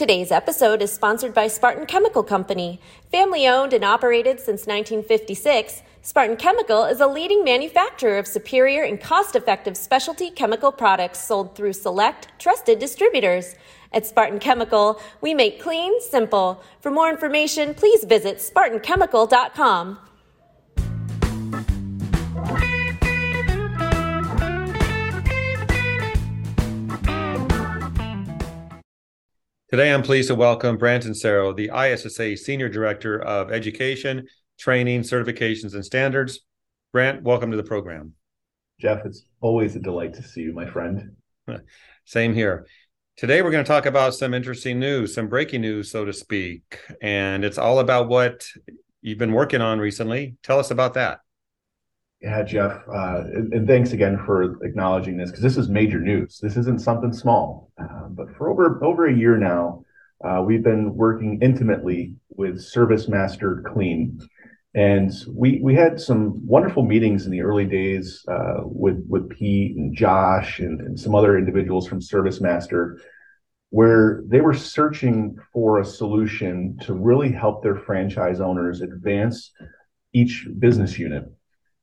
Today's episode is sponsored by Spartan Chemical Company. Family owned and operated since 1956, Spartan Chemical is a leading manufacturer of superior and cost effective specialty chemical products sold through select, trusted distributors. At Spartan Chemical, we make clean simple. For more information, please visit SpartanChemical.com. Today, I'm pleased to welcome Branton Insero, the ISSA Senior Director of Education, Training, Certifications, and Standards. Brant, welcome to the program. Jeff, it's always a delight to see you, my friend. Same here. Today, we're going to talk about some interesting news, some breaking news, so to speak. And it's all about what you've been working on recently. Tell us about that. Yeah, Jeff, uh, and, and, thanks again for acknowledging this because this is major news. This isn't something small. Uh, but for over over a year now, uh, we've been working intimately with ServiceMaster Clean, and we we had some wonderful meetings in the early days uh, with with Pete and Josh and, and some other individuals from ServiceMaster, where they were searching for a solution to really help their franchise owners advance each business unit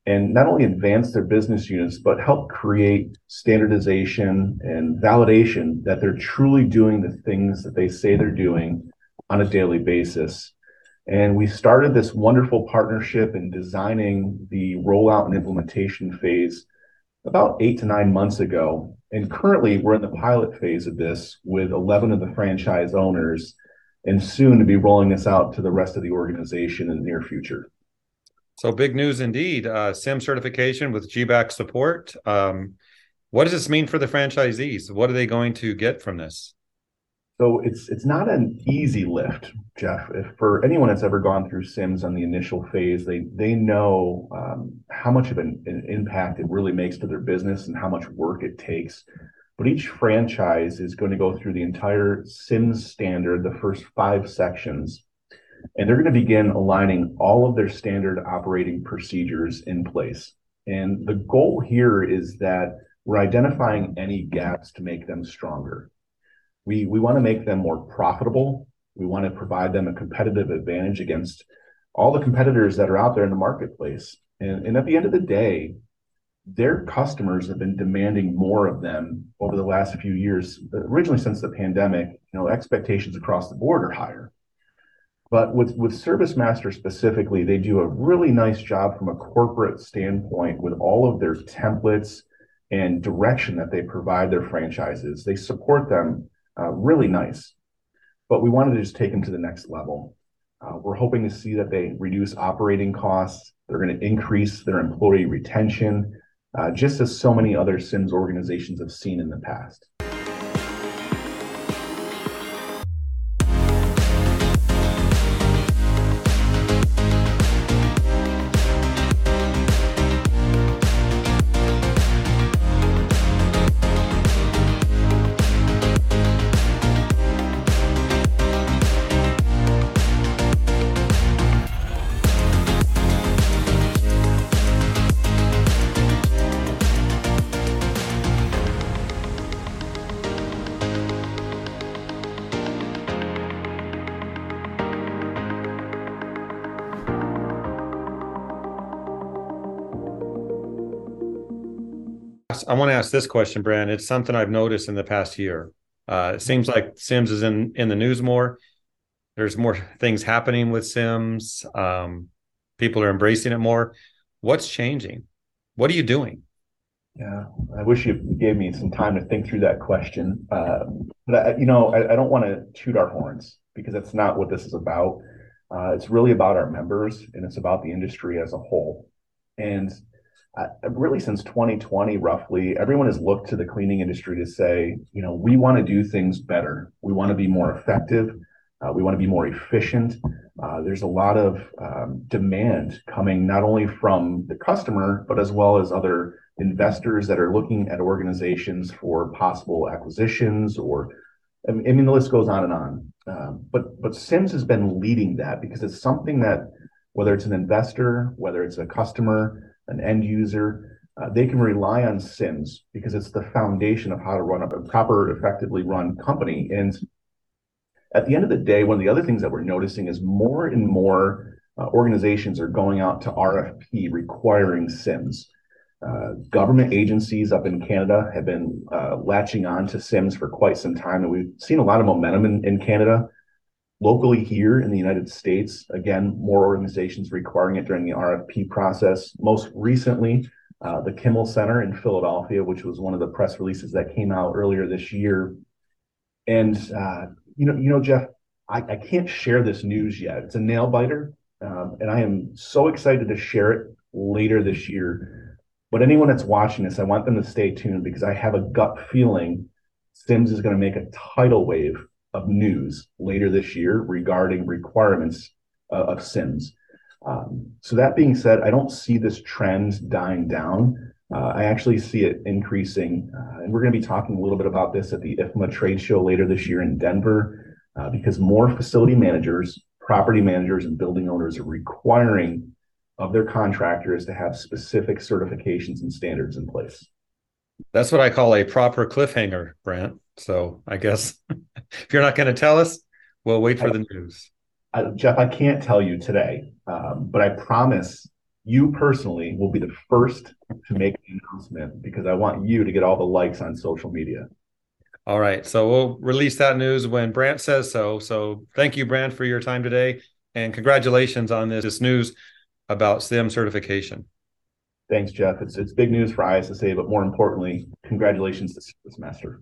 and not only advance their business units, but help create standardization and validation that they're truly doing the things that they say they're doing on a daily basis. And we started this wonderful partnership in designing the rollout and implementation phase about eight to nine months ago. And currently, we're in the pilot phase of this with 11 of the franchise owners, and soon to be rolling this out to the rest of the organization in the near future. So big news indeed. Uh, CIMS certification with GBAC support. Um, what does this mean for the franchisees? What are they going to get from this? So it's it's not an easy lift, Jeff. If for anyone that's ever gone through CIMS on the initial phase, they they know um, how much of an, an impact it really makes to their business and how much work it takes. But each franchise is going to go through the entire CIMS standard, the first five sections, and they're going to begin aligning all of their standard operating procedures in place. And the goal here is that we're identifying any gaps to make them stronger. We, we want to make them more profitable. We want to provide them a competitive advantage against all the competitors that are out there in the marketplace. And, and at the end of the day, their customers have been demanding more of them over the last few years. Originally, since the pandemic, you know, expectations across the board are higher. But with, with ServiceMaster specifically, they do a really nice job from a corporate standpoint with all of their templates and direction that they provide their franchises. They support them uh, really nice. But we wanted to just take them to the next level. Uh, we're hoping to see that they reduce operating costs. They're going to increase their employee retention, uh, just as so many other CIMS organizations have seen in the past. I want to ask this question, Brant. It's something I've noticed in the past year. Uh, it seems like CIMS is in in the news more. There's more things happening with CIMS. Um, people are embracing it more. What's changing? What are you doing? Yeah, I wish you gave me some time to think through that question. Uh, but I, you know, I, I don't want to toot our horns because that's not what this is about. Uh, it's really about our members and it's about the industry as a whole. And uh, really since 2020, roughly, everyone has looked to the cleaning industry to say, you know, we want to do things better. We want to be more effective. Uh, we want to be more efficient. Uh, there's a lot of um, demand coming not only from the customer, but as well as other investors that are looking at organizations for possible acquisitions or I mean, the list goes on and on. Um, but but CIMS has been leading that because it's something that whether it's an investor, whether it's a customer, an end user, uh, they can rely on CIMS because it's the foundation of how to run a proper, effectively run company. And at the end of the day, one of the other things that we're noticing is more and more uh, organizations are going out to RFP requiring CIMS. Uh, government agencies up in Canada have been uh, latching on to CIMS for quite some time, and we've seen a lot of momentum in, in Canada. Locally here in the United States, again, more organizations requiring it during the RFP process. Most recently, uh, the Kimmel Center in Philadelphia, which was one of the press releases that came out earlier this year. And uh, you know, you know, Jeff, I, I, can't share this news yet. It's a nail biter, um, and I am so excited to share it later this year. But anyone that's watching this, I want them to stay tuned because I have a gut feeling CIMS is going to make a tidal wave of news later this year regarding requirements uh, of CIMS. Um, so that being said, I don't see this trend dying down. Uh, I actually see it increasing, uh, and we're going to be talking a little bit about this at the IFMA trade show later this year in Denver, uh, because more facility managers, property managers, and building owners are requiring of their contractors to have specific certifications and standards in place. That's what I call a proper cliffhanger, Brant. So I guess if you're not going to tell us, we'll wait for the news. Jeff, I can't tell you today, um, but I promise you personally will be the first to make the announcement because I want you to get all the likes on social media. All right. So we'll release that news when Brant says so. So thank you, Brant, for your time today. And congratulations on this, this news about CIMS certification. Thanks, Jeff. It's it's big news for ISSA, but more importantly, congratulations to ServiceMaster.